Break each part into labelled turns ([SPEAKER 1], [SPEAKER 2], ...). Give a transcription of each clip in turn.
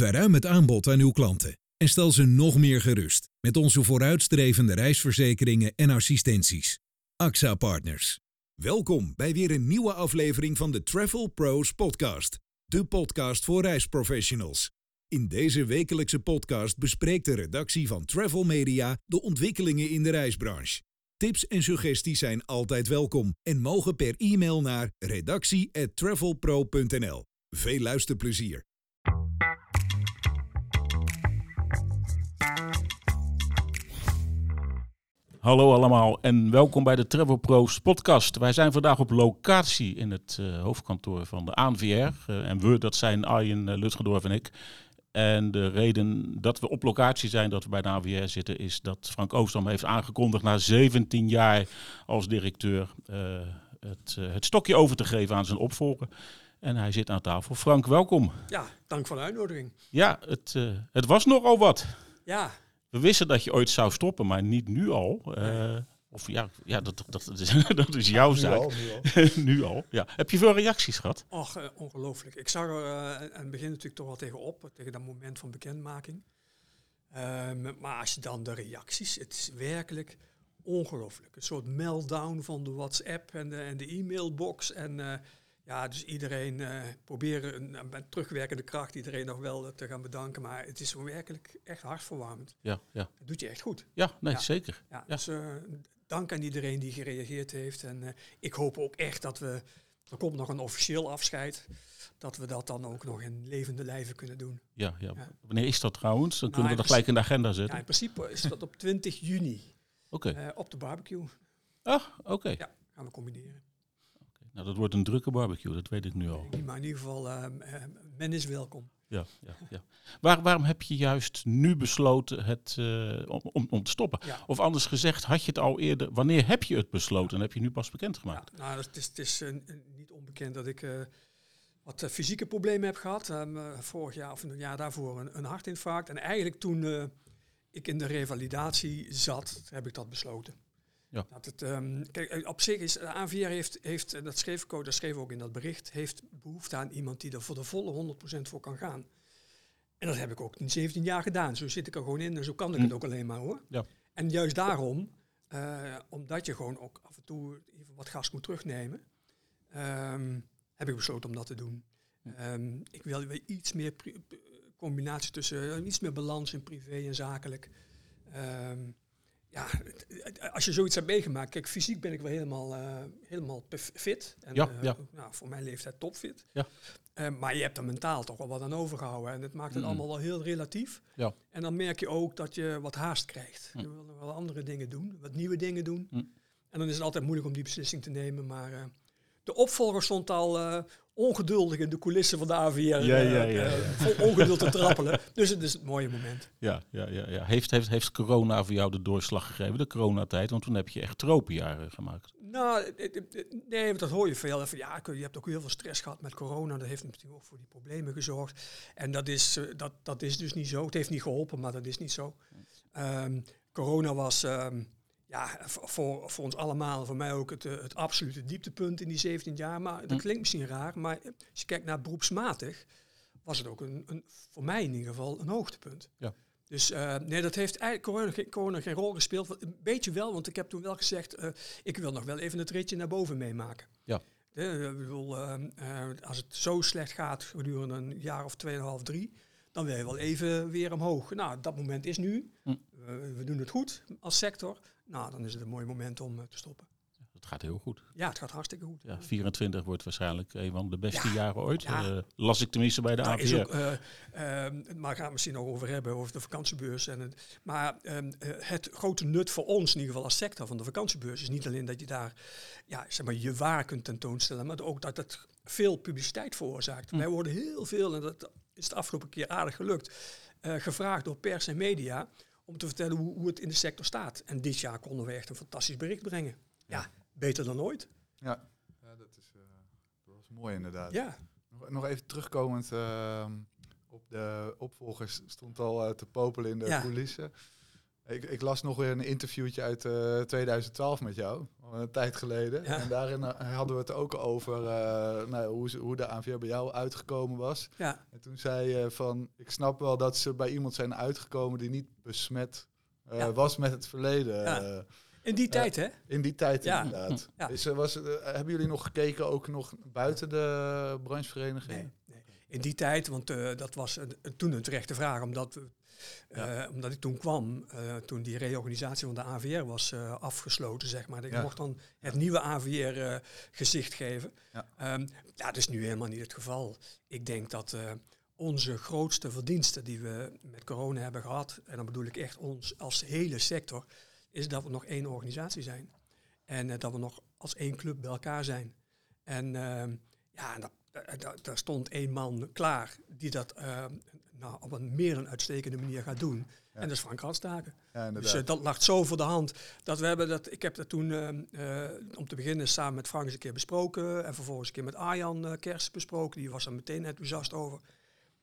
[SPEAKER 1] Verruim het aanbod aan uw klanten en stel ze nog meer gerust met onze vooruitstrevende reisverzekeringen en assistenties. AXA Partners. Welkom bij weer een nieuwe aflevering van de Travel Pros Podcast, de podcast voor reisprofessionals. In deze wekelijkse podcast bespreekt de redactie van Travel Media de ontwikkelingen in de reisbranche. Tips en suggesties zijn altijd welkom en mogen per e-mail naar redactie@travelpro.nl. Veel luisterplezier.
[SPEAKER 2] Hallo allemaal en welkom bij de Travel Pros podcast. Wij zijn vandaag op locatie in het uh, hoofdkantoor van de ANVR. Uh, en we, dat zijn Arjen uh, Lutgendorf en ik. En de reden dat we op locatie zijn, dat we bij de ANVR zitten, is dat Frank Oostrom heeft aangekondigd na 17 jaar als directeur het, het stokje over te geven aan zijn opvolger. En hij zit aan tafel. Frank, welkom.
[SPEAKER 3] Ja, dank voor de uitnodiging.
[SPEAKER 2] Ja, het, het was nogal wat.
[SPEAKER 3] Ja,
[SPEAKER 2] we wisten dat je ooit zou stoppen, maar niet nu al. Uh, of ja, ja dat, dat, dat, is, dat is jouw
[SPEAKER 3] nu
[SPEAKER 2] zaak.
[SPEAKER 3] Al, nu, al.
[SPEAKER 2] nu al. Ja. Heb je veel reacties gehad?
[SPEAKER 3] Och, uh, ongelooflijk. Ik zag er uh, aan het begin natuurlijk toch wel tegenop, tegen dat moment van bekendmaking. Um, maar als je dan de reacties, het is werkelijk ongelooflijk. Een soort meltdown van de WhatsApp en de, en de e-mailbox. En ja, dus iedereen uh, proberen met terugwerkende kracht iedereen nog wel uh, te gaan bedanken. Maar het is werkelijk echt hartverwarmend.
[SPEAKER 2] Ja, ja.
[SPEAKER 3] Het doet je echt goed.
[SPEAKER 2] Ja, nee, ja. zeker.
[SPEAKER 3] Ja, ja. Dus uh, dank aan iedereen die gereageerd heeft. En ik hoop ook echt dat we, er komt nog een officieel afscheid, dat we dat dan ook nog in levende lijven kunnen doen.
[SPEAKER 2] Ja, ja. Wanneer is dat trouwens? Dan kunnen nou, we dat gelijk in de agenda zetten.
[SPEAKER 3] Ja, in principe is dat op 20 juni.
[SPEAKER 2] Oké. Okay.
[SPEAKER 3] op de barbecue.
[SPEAKER 2] Ah, oké. Okay.
[SPEAKER 3] Ja, gaan we combineren.
[SPEAKER 2] Nou, dat wordt een drukke barbecue, dat weet ik nu al.
[SPEAKER 3] Maar in ieder geval, uh, men is welkom.
[SPEAKER 2] Ja, ja, ja. Waar, waarom heb je juist nu besloten het, uh, om, om, te stoppen?
[SPEAKER 3] Ja.
[SPEAKER 2] Of anders gezegd, had je het al eerder, wanneer heb je het besloten en heb je nu pas bekendgemaakt?
[SPEAKER 3] Ja, nou, het is, het is uh, niet onbekend dat ik wat fysieke problemen heb gehad. Um, vorig jaar of een jaar daarvoor een, een hartinfarct. En eigenlijk toen ik in de revalidatie zat, heb ik dat besloten.
[SPEAKER 2] Ja.
[SPEAKER 3] Dat het, um, kijk, op zich is de ANVR heeft, heeft dat schreef ik ook, dat schreef ook in dat bericht, heeft behoefte aan iemand die er voor de volle 100% voor kan gaan. En dat heb ik ook in 17 jaar gedaan. Zo zit ik er gewoon in en zo kan ik
[SPEAKER 2] Hm.
[SPEAKER 3] het ook alleen maar hoor.
[SPEAKER 2] Ja.
[SPEAKER 3] En juist daarom, uh, omdat je gewoon ook af en toe even wat gas moet terugnemen, um, heb ik besloten om dat te doen. Um, ik wil weer iets meer combinatie tussen, uh, iets meer balans in privé en zakelijk. Um, ja, als je zoiets hebt meegemaakt, kijk, fysiek ben ik wel helemaal, uh, helemaal fit. En,
[SPEAKER 2] ja,
[SPEAKER 3] uh,
[SPEAKER 2] ja.
[SPEAKER 3] Nou, voor mijn leeftijd topfit.
[SPEAKER 2] Ja.
[SPEAKER 3] Uh, maar je hebt er mentaal toch wel wat aan overgehouden. En het maakt het
[SPEAKER 2] Mm.
[SPEAKER 3] allemaal wel heel relatief.
[SPEAKER 2] Ja.
[SPEAKER 3] En dan merk je ook dat je wat haast krijgt.
[SPEAKER 2] Mm.
[SPEAKER 3] Je wil nog wel andere dingen doen, wat nieuwe dingen doen.
[SPEAKER 2] Mm.
[SPEAKER 3] En dan is het altijd moeilijk om die beslissing te nemen. Maar de opvolger stond al ongeduldig in de coulissen van de AVR.
[SPEAKER 2] Ja, ja, ja, ja.
[SPEAKER 3] vol ongeduld te trappelen. Dus het is het mooie moment.
[SPEAKER 2] Ja, ja, ja, ja. Heeft, heeft, heeft corona voor jou de doorslag gegeven, de coronatijd? Want toen heb je echt tropenjaren gemaakt.
[SPEAKER 3] Nou, nee, dat hoor je veel. Van, ja, je hebt ook heel veel stress gehad met corona. Dat heeft natuurlijk ook voor die problemen gezorgd. En dat is, dat, dat is dus niet zo. Het heeft niet geholpen, maar dat is niet zo. Um, corona was... Um, ja, voor, voor ons allemaal, voor mij ook het, het absolute dieptepunt in die 17 jaar. Maar dat klinkt misschien raar, maar als je kijkt naar beroepsmatig, was het ook een, een voor mij in ieder geval een hoogtepunt.
[SPEAKER 2] Ja.
[SPEAKER 3] Dus uh, nee, dat heeft eigenlijk corona, geen, corona geen rol gespeeld. Een beetje wel, want ik heb toen wel gezegd, uh, ik wil nog wel even het ritje naar boven meemaken.
[SPEAKER 2] Ja.
[SPEAKER 3] De, bedoel, uh, als het zo slecht gaat gedurende een jaar of tweeënhalf, drie, dan wil je wel even weer omhoog. Nou, dat moment is nu.
[SPEAKER 2] Hm.
[SPEAKER 3] we doen het goed als sector. Nou, dan is het een mooi moment om uh, te stoppen.
[SPEAKER 2] Het gaat heel goed.
[SPEAKER 3] Ja, het gaat hartstikke goed.
[SPEAKER 2] Ja, 24 wordt waarschijnlijk een van de beste
[SPEAKER 3] Ja,
[SPEAKER 2] jaren ooit.
[SPEAKER 3] ja.
[SPEAKER 2] Uh, las ik tenminste bij de
[SPEAKER 3] Daar
[SPEAKER 2] APR.
[SPEAKER 3] is ook, uh, uh, maar gaan we misschien nog over hebben, over de vakantiebeurs. En het, maar um, het grote nut voor ons, in ieder geval als sector van de vakantiebeurs, is niet alleen dat je daar ja, zeg maar, je waar kunt tentoonstellen, maar ook dat het veel publiciteit veroorzaakt.
[SPEAKER 2] Hm.
[SPEAKER 3] Wij worden heel veel, en dat is de afgelopen keer aardig gelukt, gevraagd door pers en media om te vertellen hoe, hoe, het in de sector staat. En dit jaar konden we echt een fantastisch bericht brengen. Ja, beter dan ooit.
[SPEAKER 4] Ja, ja dat, is, uh, dat was mooi inderdaad.
[SPEAKER 3] Ja.
[SPEAKER 4] Nog, nog even terugkomend uh, op de opvolgers stond al uh, te popelen in de
[SPEAKER 3] Ja.
[SPEAKER 4] coulissen. Ik, ik las nog weer een interviewtje uit eh 2012 met jou, een tijd geleden.
[SPEAKER 3] Ja.
[SPEAKER 4] En daarin eh, hadden we het ook over eh, nou, hoe, hoe de ANVR bij jou uitgekomen was.
[SPEAKER 3] Ja,
[SPEAKER 4] En toen zei je van, ik snap wel dat ze bij iemand zijn uitgekomen die niet besmet eh,
[SPEAKER 3] Ja.
[SPEAKER 4] was met het verleden.
[SPEAKER 3] Ja.
[SPEAKER 4] eh,
[SPEAKER 3] in die tijd hè.
[SPEAKER 4] in die tijd
[SPEAKER 3] Ja.
[SPEAKER 4] inderdaad. Is, er- was, eh, hebben jullie nog gekeken ook nog buiten de branchevereniging?
[SPEAKER 3] Nee, nee. In die tijd, want eh, dat was een- toen een terechte vraag, omdat, we, eh, omdat ik toen kwam, eh, toen die reorganisatie van de AVR was eh, afgesloten, zeg maar. Ik
[SPEAKER 4] Ja.
[SPEAKER 3] mocht dan het nieuwe AVR gezicht geven.
[SPEAKER 4] Ja.
[SPEAKER 3] Ehm, ja, dat is nu helemaal niet het geval. Ik denk dat onze grootste verdiensten die we met corona hebben gehad, en dan bedoel ik echt ons als hele sector, is dat we nog één organisatie zijn. En dat we nog als één club bij elkaar zijn. En ehm, ja, dat- daar stond één man klaar die dat ehm, nou, op een meer dan uitstekende manier gaat doen. En dat is Frank Radstaken.
[SPEAKER 4] Ja.
[SPEAKER 3] Dus eh, dat lag zo voor de hand. Dat we hebben dat, ik heb dat toen ehm, eh, om te beginnen samen met Frank eens een keer besproken. En vervolgens een keer met Arjan eh, Kers besproken. Die was er meteen enthousiast over.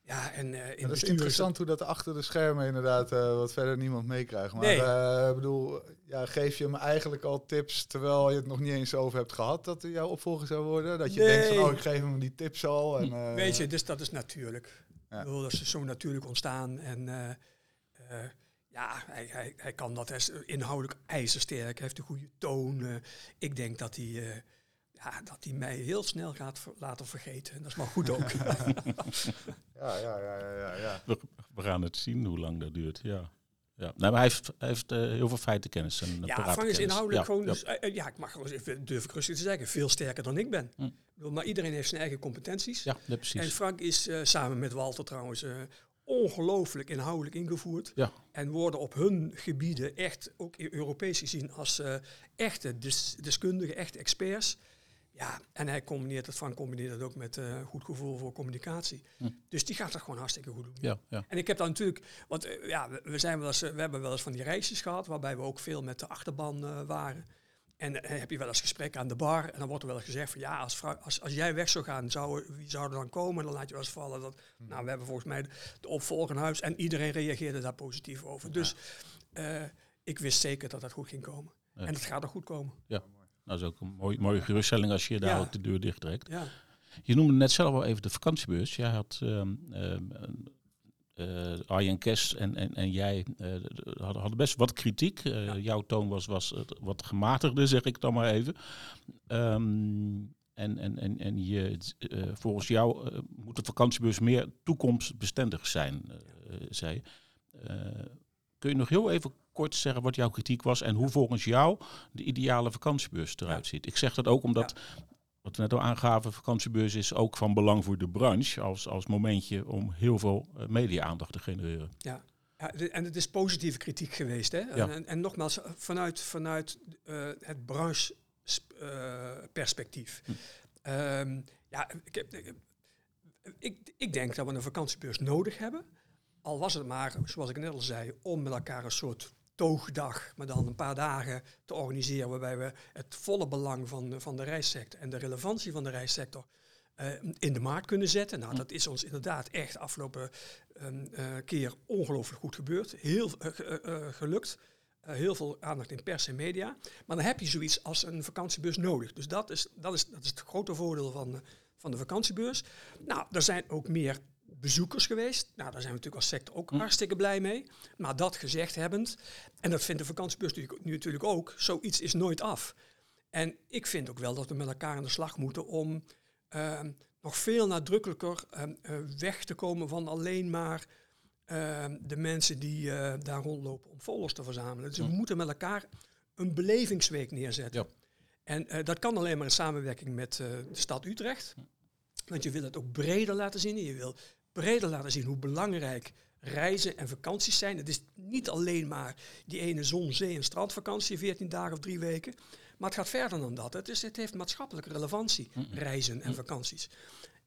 [SPEAKER 3] Ja, en in
[SPEAKER 4] Ja, dat is interessant hoe dat achter de schermen inderdaad wat verder niemand meekrijgt. Maar
[SPEAKER 3] Nee.
[SPEAKER 4] ik bedoel, ja, geef je hem eigenlijk al tips terwijl je het nog niet eens over hebt gehad dat hij jouw opvolger zou worden? Dat je denkt van, oh, ik geef hem die tips al. En,
[SPEAKER 3] Weet je, dus dat is natuurlijk.
[SPEAKER 4] Ja.
[SPEAKER 3] Bedoel, dat is zo natuurlijk ontstaan. En eh, eh, ja, hij, hij, hij kan dat. Hij is inhoudelijk ijzersterk. Hij heeft een goede toon. eh. ik denk dat hij, eh, ja, dat hij mij heel snel gaat ver- laten vergeten. En dat is maar goed ook.
[SPEAKER 4] Ja, ja, ja, ja, ja, ja.
[SPEAKER 2] We, we gaan het zien hoe lang dat duurt. Ja. Ja. Nee, maar hij heeft, hij heeft eh, heel veel feitenkennis en
[SPEAKER 3] ja,
[SPEAKER 2] paratenkennis.
[SPEAKER 3] Frank is inhoudelijk
[SPEAKER 2] Ja,
[SPEAKER 3] gewoon.
[SPEAKER 2] ja.
[SPEAKER 3] Dus, eh, eh, ja, ik mag eens even, durf ik rustig te zeggen, veel sterker dan ik ben.
[SPEAKER 2] Hm.
[SPEAKER 3] Bedoel, maar iedereen heeft zijn eigen competenties.
[SPEAKER 2] Ja, nee,
[SPEAKER 3] En
[SPEAKER 2] precies.
[SPEAKER 3] Frank is eh, samen met Walter trouwens eh, ongelooflijk inhoudelijk ingevoerd.
[SPEAKER 2] Ja.
[SPEAKER 3] En worden op hun gebieden echt, ook Europees gezien, als eh, echte des- deskundigen, echte experts. Ja, en hij combineert het, Frank combineert het ook met eh, goed gevoel voor communicatie.
[SPEAKER 2] Hm.
[SPEAKER 3] Dus die gaat dat gewoon hartstikke goed doen.
[SPEAKER 2] Ja, ja.
[SPEAKER 3] En ik heb dan natuurlijk, want eh, ja, we, zijn wel eens, eh, we hebben wel eens van die reisjes gehad, waarbij we ook veel met de achterban waren. En heb je wel eens gesprekken aan de bar en dan wordt er wel eens gezegd van ja, als, als, als jij weg zou gaan, zou, wie zou er dan komen? En dan laat je wel eens vallen dat, nou we hebben volgens mij de, de opvolger in huis en iedereen reageerde daar positief over. Dus ik wist zeker dat dat goed ging komen.
[SPEAKER 2] Ja.
[SPEAKER 3] En het gaat er goed komen.
[SPEAKER 2] Dat is ook een mooi, mooie geruststelling als je daar
[SPEAKER 3] Ja.
[SPEAKER 2] ook de deur dicht trekt.
[SPEAKER 3] Ja,
[SPEAKER 2] Je noemde net zelf al even de vakantiebeurs. Jij had eh, Arjen Kes en, en, en jij eh, hadden, hadden best wat kritiek. Eh,
[SPEAKER 3] Ja.
[SPEAKER 2] Jouw toon was, was wat gematigder, zeg ik dan maar even. Ehm, en, en, en, en je, volgens jou moet de vakantiebeurs meer toekomstbestendig zijn, zei je. Kun je nog heel even kort zeggen wat jouw kritiek was en hoe volgens jou de ideale vakantiebeurs eruit ziet? Ik zeg dat ook omdat wat we net al aangaven, vakantiebeurs is ook van belang voor de branche als, als momentje om heel veel eh, media-aandacht te genereren.
[SPEAKER 3] Ja, ja, en het is positieve kritiek geweest. Hè? En, en, en nogmaals, vanuit, vanuit eh, het brancheperspectief.
[SPEAKER 2] Hm.
[SPEAKER 3] Ehm, ja, ik, heb, ik, ik, ik denk dat we een vakantiebeurs nodig hebben. Al was het maar, zoals ik net al zei, om met elkaar een soort toogdag, maar dan een paar dagen te organiseren, waarbij we het volle belang van, van de reissector en de relevantie van de reissector eh, in de markt kunnen zetten. Nou, dat is ons inderdaad echt afgelopen eh, keer ongelooflijk goed gebeurd. Heel eh, ge- gelukt. Heel veel aandacht in pers en media. Maar dan heb je zoiets als een vakantiebeurs nodig. Dus dat is, dat is, dat is het grote voordeel van, van de vakantiebeurs. Nou, er zijn ook meer bezoekers geweest. Nou, daar zijn we natuurlijk als sector ook
[SPEAKER 2] Hm.
[SPEAKER 3] hartstikke blij mee. Maar dat gezegd hebbend, en dat vindt de vakantiebeurs natuurlijk, nu natuurlijk ook, zoiets is nooit af. En ik vind ook wel dat we met elkaar aan de slag moeten om ehm, nog veel nadrukkelijker ehm, eh, weg te komen van alleen maar ehm, de mensen die eh, daar rondlopen om folders te verzamelen. Dus we
[SPEAKER 2] Ja.
[SPEAKER 3] moeten met elkaar een belevingsweek neerzetten.
[SPEAKER 2] Ja.
[SPEAKER 3] En eh, dat kan alleen maar in samenwerking met de stad Utrecht. Want je wil het ook breder laten zien. Je wil breder laten zien hoe belangrijk reizen en vakanties zijn. Het is niet alleen maar die ene zon, zee en strandvakantie, 14 dagen of drie weken. Maar het gaat verder dan dat. Het, is, het heeft maatschappelijke relevantie, reizen en vakanties.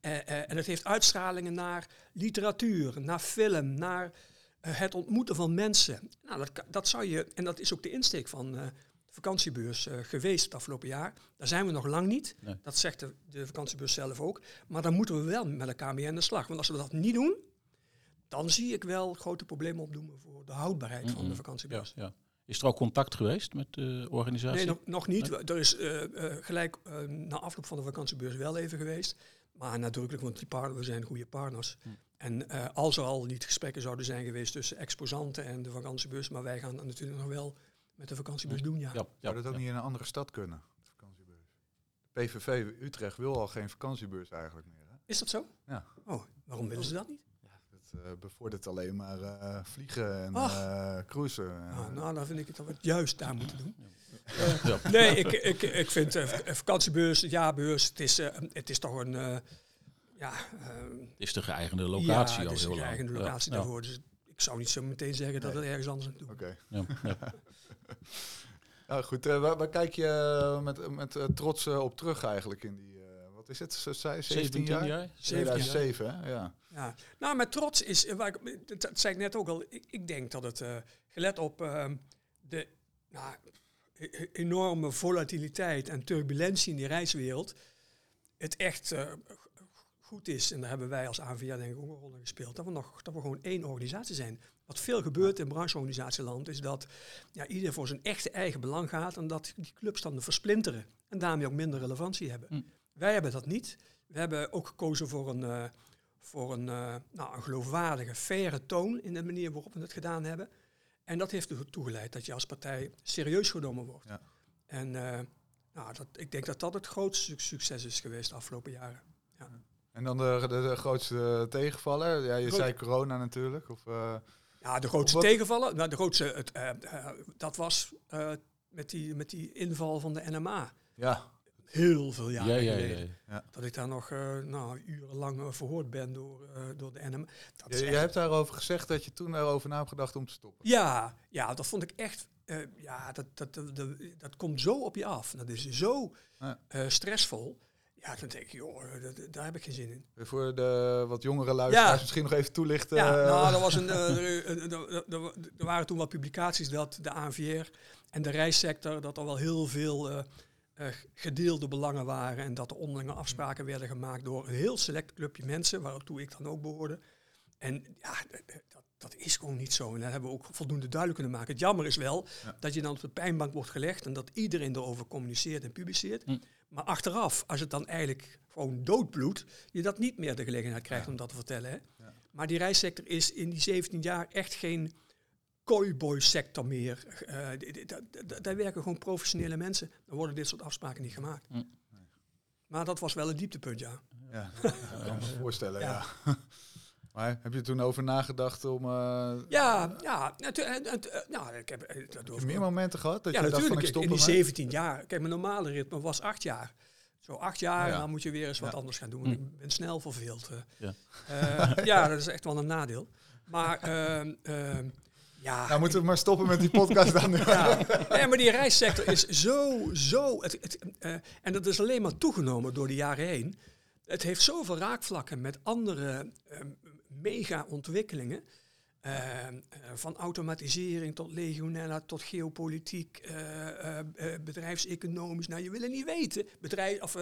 [SPEAKER 3] Eh, eh, en het heeft uitstralingen naar literatuur, naar film, naar eh, het ontmoeten van mensen. Nou, dat, dat zou je, en dat is ook de insteek van de vakantiebeurs eh, geweest het afgelopen jaar. Daar zijn we nog lang niet.
[SPEAKER 2] Nee.
[SPEAKER 3] Dat zegt de, de vakantiebeurs zelf ook. Maar daar moeten we wel met elkaar mee aan de slag. Want als we dat niet doen, dan zie ik wel grote problemen opdoemen voor de houdbaarheid van de
[SPEAKER 2] Mhm. Ja,
[SPEAKER 3] vakantiebeurs.
[SPEAKER 2] ja. Is er al contact geweest met de organisatie?
[SPEAKER 3] Nee, nog, nog niet. Er is eh, eh, gelijk na afloop van de vakantiebeurs wel even geweest. Maar nadrukkelijk, want die partners, we zijn goede partners.
[SPEAKER 2] Hm.
[SPEAKER 3] En als er al niet gesprekken zouden zijn geweest tussen exposanten en de vakantiebeurs, maar wij gaan natuurlijk nog wel met de vakantiebeurs doen, ja.
[SPEAKER 2] Ja, ja,
[SPEAKER 4] Zou dat ook
[SPEAKER 2] ja.
[SPEAKER 4] niet in een andere stad kunnen? de Vakantiebeurs. De PVV Utrecht wil al geen vakantiebeurs eigenlijk meer. Hè?
[SPEAKER 3] Is dat zo?
[SPEAKER 4] Ja.
[SPEAKER 3] Oh, waarom willen ze dat niet?
[SPEAKER 4] Dat eh, bevordert alleen maar eh, vliegen en eh, cruisen. En,
[SPEAKER 3] Ah,
[SPEAKER 4] eh,
[SPEAKER 3] nou, dan vind ik het dat we het juist daar moeten doen.
[SPEAKER 2] Ja.
[SPEAKER 3] Nee, ik, ik, ik vind vakantiebeurs, jaarbeurs, het is, het is toch een, eh, ja,
[SPEAKER 2] Het is de geëigende locatie
[SPEAKER 3] ja,
[SPEAKER 2] al
[SPEAKER 3] het is
[SPEAKER 2] heel
[SPEAKER 3] een
[SPEAKER 2] lang.
[SPEAKER 3] eigen
[SPEAKER 2] Ja,
[SPEAKER 3] locatie
[SPEAKER 2] ja.
[SPEAKER 3] daarvoor. Dus ik zou niet zo meteen zeggen dat we ergens anders aan doen.
[SPEAKER 4] Oké.
[SPEAKER 2] Ja, ja.
[SPEAKER 4] Nou goed, eh, waar, waar kijk je eh, met, met eh, trots op terug eigenlijk in die, eh, wat is het, ze zei 17 jaar?
[SPEAKER 2] 17 jaar?
[SPEAKER 3] 17
[SPEAKER 4] 2007, hè? Ja.
[SPEAKER 3] Ja. Nou, met trots is, waar ik, dat, dat zei ik net ook al, ik, ik denk dat het, eh, gelet op ehm, de nou, e- e- enorme volatiliteit en turbulentie in die reiswereld, het echt eh, goed is, en daar hebben wij als AVR denk ik ook een rol in gespeeld, dat we, nog, dat we gewoon één organisatie zijn. Wat veel gebeurt in brancheorganisatieland is dat ja, ieder voor zijn echte eigen belang gaat en dat die clubs dan versplinteren en daarmee ook minder relevantie hebben.
[SPEAKER 2] Hm.
[SPEAKER 3] Wij hebben dat niet. We hebben ook gekozen voor een, eh, voor een, eh, nou, een geloofwaardige, faire toon in de manier waarop we het gedaan hebben. En dat heeft ertoe geleid dat je als partij serieus genomen wordt.
[SPEAKER 4] Ja.
[SPEAKER 3] En eh, nou, dat, ik denk dat dat het grootste succes is geweest de afgelopen jaren.
[SPEAKER 4] En dan de, de, de grootste tegenvaller? Ja, je
[SPEAKER 3] Groot-
[SPEAKER 4] zei corona natuurlijk. Of,
[SPEAKER 3] Ja, de grootste
[SPEAKER 4] wat-
[SPEAKER 3] tegenvallen, nou, de grootste, het, eh, eh, dat was eh, met, die, met die inval van de NMA.
[SPEAKER 4] ja,
[SPEAKER 3] Heel veel jaren
[SPEAKER 2] Ja, ja,
[SPEAKER 3] geleden.
[SPEAKER 2] ja.
[SPEAKER 3] Dat ik daar nog eh, nou, urenlang verhoord ben door, eh, door de NMA. Dat echt-
[SPEAKER 4] hebt daarover gezegd dat je toen erover na hebt gedacht om te stoppen.
[SPEAKER 3] Ja, ja, dat vond ik echt. eh, ja, dat, dat, dat, dat, dat komt zo op je af. Dat is zo
[SPEAKER 4] Ja.
[SPEAKER 3] eh, stressvol. Ja, dan denk ik, joh, eh, dat- daar heb ik geen zin in.
[SPEAKER 4] Voor de wat jongere luisteraars
[SPEAKER 3] Ja.
[SPEAKER 4] misschien nog even toelichten.
[SPEAKER 3] ja,
[SPEAKER 4] eh,
[SPEAKER 3] nou, er, was een, eh, er, waren toen wat publicaties dat de ANVR en de reissector, dat er wel heel veel gedeelde belangen waren. En dat er onderlinge afspraken werden gemaakt door een heel select clubje mensen, waartoe ik dan ook behoorde. En ja, dat, dat is gewoon niet zo. En dat hebben we ook voldoende duidelijk kunnen maken. Het jammer is wel
[SPEAKER 4] Ja.
[SPEAKER 3] dat je dan op de pijnbank wordt gelegd en dat iedereen erover communiceert en publiceert.
[SPEAKER 2] Hm.
[SPEAKER 3] Maar achteraf, als het dan eigenlijk gewoon doodbloedt, je dat niet meer de gelegenheid krijgt
[SPEAKER 4] Ja.
[SPEAKER 3] om dat te vertellen. Hè?
[SPEAKER 4] Ja.
[SPEAKER 3] Maar die reissector is in die 17 jaar echt geen cowboy sector meer. Eh, daar werken gewoon professionele mensen. Dan worden dit soort afspraken niet gemaakt.
[SPEAKER 2] Hm.
[SPEAKER 3] Maar dat was wel een dieptepunt, ja.
[SPEAKER 4] Ja, ik kan me voorstellen, ja. Maar heb je toen over nagedacht om... eh,
[SPEAKER 3] Ja, ja. het- het- het- eh, nou, ik heb eh, dat
[SPEAKER 4] Heb je meer momenten gehad dat
[SPEAKER 3] ja,
[SPEAKER 4] je dacht van
[SPEAKER 3] natuurlijk.
[SPEAKER 4] ik stop
[SPEAKER 3] in die
[SPEAKER 4] ermee?
[SPEAKER 3] 17 jaar. Kijk, mijn normale ritme was acht jaar. Zo acht jaar,
[SPEAKER 4] Ja.
[SPEAKER 3] en dan moet je weer eens wat
[SPEAKER 4] Ja.
[SPEAKER 3] anders gaan doen.
[SPEAKER 2] Hm.
[SPEAKER 3] Ik ben snel verveeld. eh.
[SPEAKER 2] Ja.
[SPEAKER 3] Eh, ja, dat is echt wel een nadeel. Maar ehm, ehm, ja,
[SPEAKER 4] Nou, moeten we maar stoppen met die podcast dan
[SPEAKER 3] ja. Nee, maar die reissector is zo, zo... Het, het, eh, en dat is alleen maar toegenomen door de jaren heen. Het heeft zoveel raakvlakken met andere eh, mega-ontwikkelingen. Eh, eh, van automatisering tot legionella, tot geopolitiek, eh, eh, bedrijfseconomisch. Nou, je wil het niet weten. Bedrijf, of,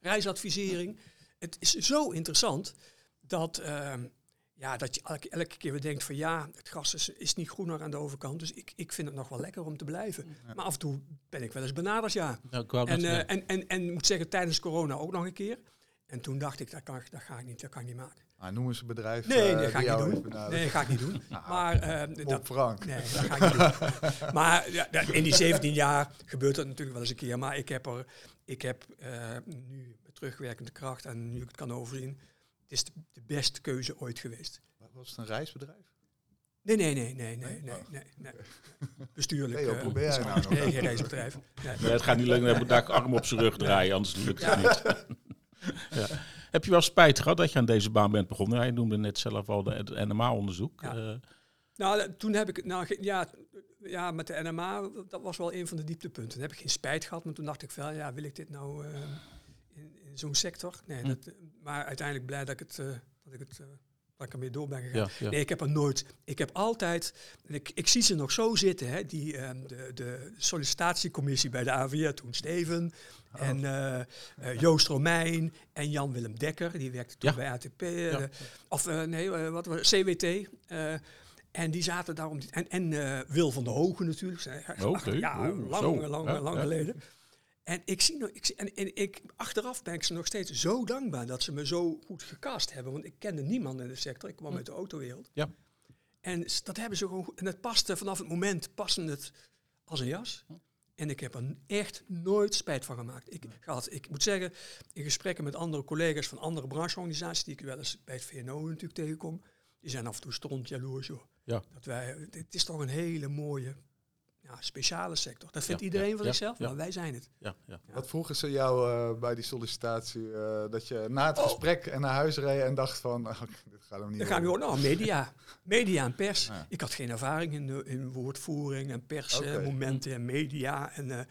[SPEAKER 3] reisadvisering. Het is zo interessant dat, eh, ja, dat je elke, elke keer weer denkt van ja, het gras is, is niet groener aan de overkant. Dus ik, ik vind het nog wel lekker om te blijven.
[SPEAKER 4] Ja.
[SPEAKER 3] Maar af en toe ben ik wel eens benaderd, ja. En, en, en, en moet zeggen, tijdens corona ook nog een keer. En toen dacht ik, dat, kan, ik- dat ga ik niet, dat kan ik niet maken.
[SPEAKER 4] Ah, noem eens een bedrijf
[SPEAKER 3] Nee,
[SPEAKER 4] eh,
[SPEAKER 3] dat ga ik niet doen. Nee, dat ga ik niet doen. Maar eh, dat,
[SPEAKER 4] Frank.
[SPEAKER 3] Nee, dat ga ik niet doen. Maar ja, in die 17 jaar gebeurt dat natuurlijk wel eens een keer. Maar ik heb er, ik heb eh, nu met terugwerkende kracht en nu ik het kan overzien, het is de, de beste keuze ooit geweest.
[SPEAKER 4] Was het een reisbedrijf?
[SPEAKER 3] Nee, nee, nee, nee, nee,
[SPEAKER 4] Nee?
[SPEAKER 3] nee,
[SPEAKER 4] Oh.
[SPEAKER 3] nee. nee. Bestuurlijk.
[SPEAKER 4] Probeer jij nou?
[SPEAKER 3] Nee, geen reisbedrijf. Nee.
[SPEAKER 2] Nee, het gaat niet lukken. Dan moet ik arm op zijn rug draaien, anders lukt het niet. ja. Heb je wel spijt gehad dat je aan deze baan bent begonnen? Je noemde net zelf al de, het NMA-onderzoek.
[SPEAKER 3] Ja.
[SPEAKER 2] Eh,
[SPEAKER 3] Nou, toen heb ik nou, ja, ja, met de NMA, dat was wel een van de dieptepunten. Toen heb ik geen spijt gehad, maar toen dacht ik wel, ja, wil ik dit nou eh, in, in zo'n sector? Nee,
[SPEAKER 2] Hm.
[SPEAKER 3] dat, eh, maar uiteindelijk blij dat ik het, dat ik het, waar ik ermee door ben gegaan.
[SPEAKER 2] Ja, ja.
[SPEAKER 3] Nee, ik heb er nooit. Ik heb altijd. Ik, ik zie ze nog zo zitten, hè, die, ehm, de, de sollicitatiecommissie bij de AVR toen. Steven en eh, eh, Joost Romein en Jan-Willem Dekker, die werkte toen
[SPEAKER 2] Ja.
[SPEAKER 3] bij ATP. eh,
[SPEAKER 2] Ja.
[SPEAKER 3] Of nee, wat was het? CWT. en die zaten daarom. En, en Wil van der Hogen natuurlijk. Zij-
[SPEAKER 2] Oké,
[SPEAKER 3] Ja,
[SPEAKER 2] oeh,
[SPEAKER 3] lang, lang,
[SPEAKER 2] Ja,
[SPEAKER 3] lang
[SPEAKER 2] ja.
[SPEAKER 3] geleden. En ik zie nog, ik en, en ik, achteraf ben ik ze nog steeds zo dankbaar dat ze me zo goed gecast hebben. Want ik kende niemand in de sector. Ik kwam uit de autowereld.
[SPEAKER 2] Ja.
[SPEAKER 3] En dat hebben ze gewoon. En het paste vanaf het moment paste het als een jas. En ik heb er echt nooit spijt van gemaakt. Ik, gehad, ik moet zeggen, in gesprekken met andere collega's van andere brancheorganisaties, die ik wel eens bij het VNO natuurlijk tegenkom, die zijn af en toe stront jaloers, joh.
[SPEAKER 2] Ja.
[SPEAKER 3] Dat wij, het is toch een hele mooie, ja, speciale sector. Dat vindt
[SPEAKER 2] Ja,
[SPEAKER 3] iedereen
[SPEAKER 2] ja,
[SPEAKER 3] van zichzelf,
[SPEAKER 2] ja.
[SPEAKER 3] maar wij zijn het.
[SPEAKER 2] Ja, ja.
[SPEAKER 4] Wat vroegen ze jou eh, bij die sollicitatie? eh, dat je na het gesprek en naar huis reed en dacht van, oh, dit gaat hem niet
[SPEAKER 3] Dan gaan we nou, media. Media en pers.
[SPEAKER 4] Ja.
[SPEAKER 3] Ik had geen ervaring in, de- in woordvoering en pers,
[SPEAKER 4] Oké.
[SPEAKER 3] eh, momenten en media. En eh,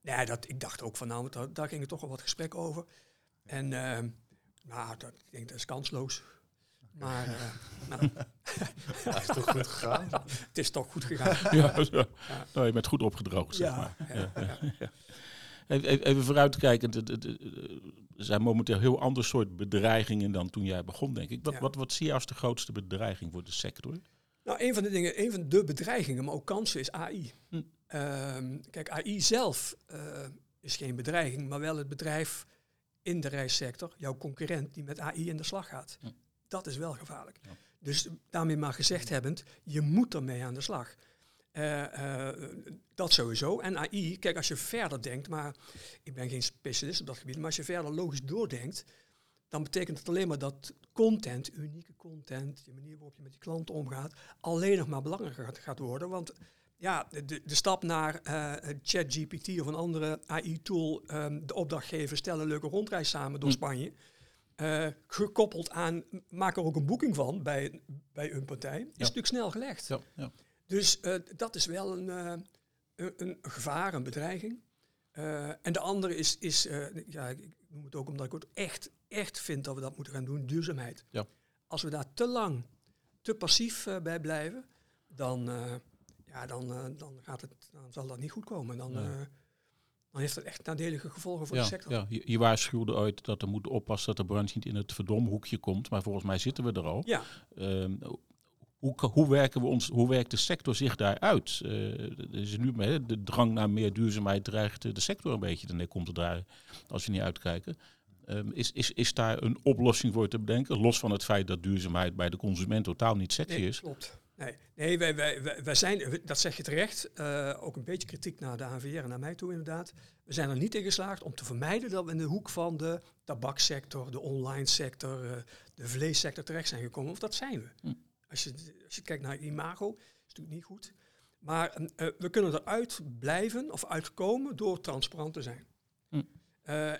[SPEAKER 3] ja, dat, ik dacht ook van, nou, daar, daar ging er toch wel wat gesprek over. En eh, nou, dat, ik denk dat is kansloos. Maar eh, nou,
[SPEAKER 4] Ja, is toch goed gegaan?
[SPEAKER 3] het is toch goed gegaan.
[SPEAKER 2] ja, ja. Nou, je bent goed opgedroogd, zeg
[SPEAKER 3] Ja,
[SPEAKER 2] maar. Even, vooruitkijkend, het- het- het- er zijn momenteel heel ander soort bedreigingen dan toen jij begon, denk ik. Wat,
[SPEAKER 3] Ja.
[SPEAKER 2] wat, wat zie je als de grootste bedreiging voor de sector?
[SPEAKER 3] Nou, een van de dingen, een van de bedreigingen, maar ook kansen, is AI.
[SPEAKER 2] Hm.
[SPEAKER 3] Ehm, kijk, AI zelf eh, is geen bedreiging, maar wel het bedrijf in de reissector, jouw concurrent, die met AI in de slag gaat.
[SPEAKER 2] Hm.
[SPEAKER 3] Dat is wel gevaarlijk.
[SPEAKER 2] Ja.
[SPEAKER 3] Dus daarmee maar gezegd hebbend, je moet ermee aan de slag. Eh, eh, dat sowieso. En AI, kijk, als je verder denkt, maar ik ben geen specialist op dat gebied, maar als je verder logisch doordenkt, dan betekent het alleen maar dat content, unieke content, de manier waarop je met die klanten omgaat, alleen nog maar belangrijker gaat, gaat worden. Want ja, de, de stap naar eh, ChatGPT of een andere AI-tool, ehm, de opdrachtgever stellen een leuke rondreis samen door
[SPEAKER 2] Hm.
[SPEAKER 3] Eh, gekoppeld aan, maak er ook een boeking van bij, bij een partij, is natuurlijk snel gelegd.
[SPEAKER 2] Ja, ja.
[SPEAKER 3] Dus eh, dat is wel een, eh, een, een gevaar, een bedreiging. En de andere is, is ja, ik noem het ook omdat ik het echt, echt vind dat we dat moeten gaan doen, duurzaamheid.
[SPEAKER 2] Ja.
[SPEAKER 3] Als we daar te lang, te passief bij blijven, dan, ja, dan, dan, gaat het, dan zal dat niet goed komen. Dan,
[SPEAKER 2] Nee.
[SPEAKER 3] Dan heeft het echt nadelige gevolgen voor
[SPEAKER 2] Ja,
[SPEAKER 3] de sector.
[SPEAKER 2] ja. Je, je waarschuwde ooit dat er moet oppassen dat de branche niet in het verdomhoekje komt. Maar volgens mij zitten we er al.
[SPEAKER 3] Ja.
[SPEAKER 2] Ehm, hoe, hoe, werken we ons, hoe werkt de sector zich daaruit? Er is nu de drang naar meer duurzaamheid dreigt eh, de sector een beetje de nek om te draaien als we niet uitkijken. Ehm, is, is, is daar een oplossing voor te bedenken? Los van het feit dat duurzaamheid bij de consument totaal niet sexy
[SPEAKER 3] Nee,
[SPEAKER 2] is.
[SPEAKER 3] klopt. Nee, nee wij, wij, wij, zijn, dat zeg je terecht, eh, ook een beetje kritiek naar de ANVR en naar mij toe inderdaad. We zijn er niet in geslaagd om te vermijden dat we in de hoek van de tabaksector, de online sector, eh, de vleessector terecht zijn gekomen. Of dat zijn we.
[SPEAKER 2] Hm.
[SPEAKER 3] Als, je, als je kijkt naar imago, is het natuurlijk niet goed. Maar eh, we kunnen eruit blijven of uitkomen door transparant te zijn.
[SPEAKER 2] Hm.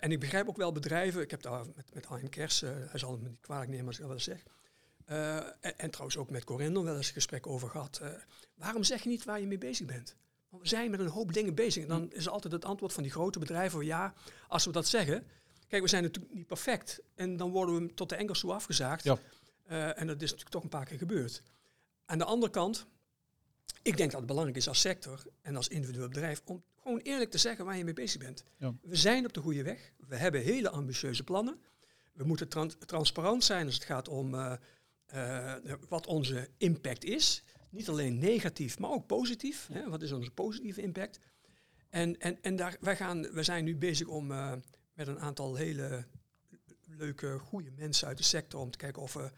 [SPEAKER 3] En ik begrijp ook wel bedrijven, ik heb daar met, met Hein Kers, hij zal het me niet kwalijk nemen als ik dat wel eens zeg. Eh, en, en trouwens ook met Corendon wel eens een gesprek over gehad. Eh, waarom zeg je niet waar je mee bezig bent? Want we zijn met een hoop dingen bezig. En dan is altijd het antwoord van die grote bedrijven, ja, als we dat zeggen. Kijk, we zijn natuurlijk niet perfect. En dan worden we tot de enkels toe afgezaagd.
[SPEAKER 2] Ja.
[SPEAKER 3] Eh, en dat is natuurlijk toch een paar keer gebeurd. Aan de andere kant, ik denk dat het belangrijk is als sector en als individueel bedrijf om gewoon eerlijk te zeggen waar je mee bezig bent.
[SPEAKER 2] Ja.
[SPEAKER 3] We zijn op de goede weg. We hebben hele ambitieuze plannen. We moeten tran- transparant zijn als het gaat om eh, wat onze impact is. Niet alleen negatief, maar ook positief. Hè? Wat is onze positieve impact? En, en, en daar, wij, gaan, wij zijn nu bezig om eh, met een aantal hele leuke, goede mensen uit de sector om te kijken of we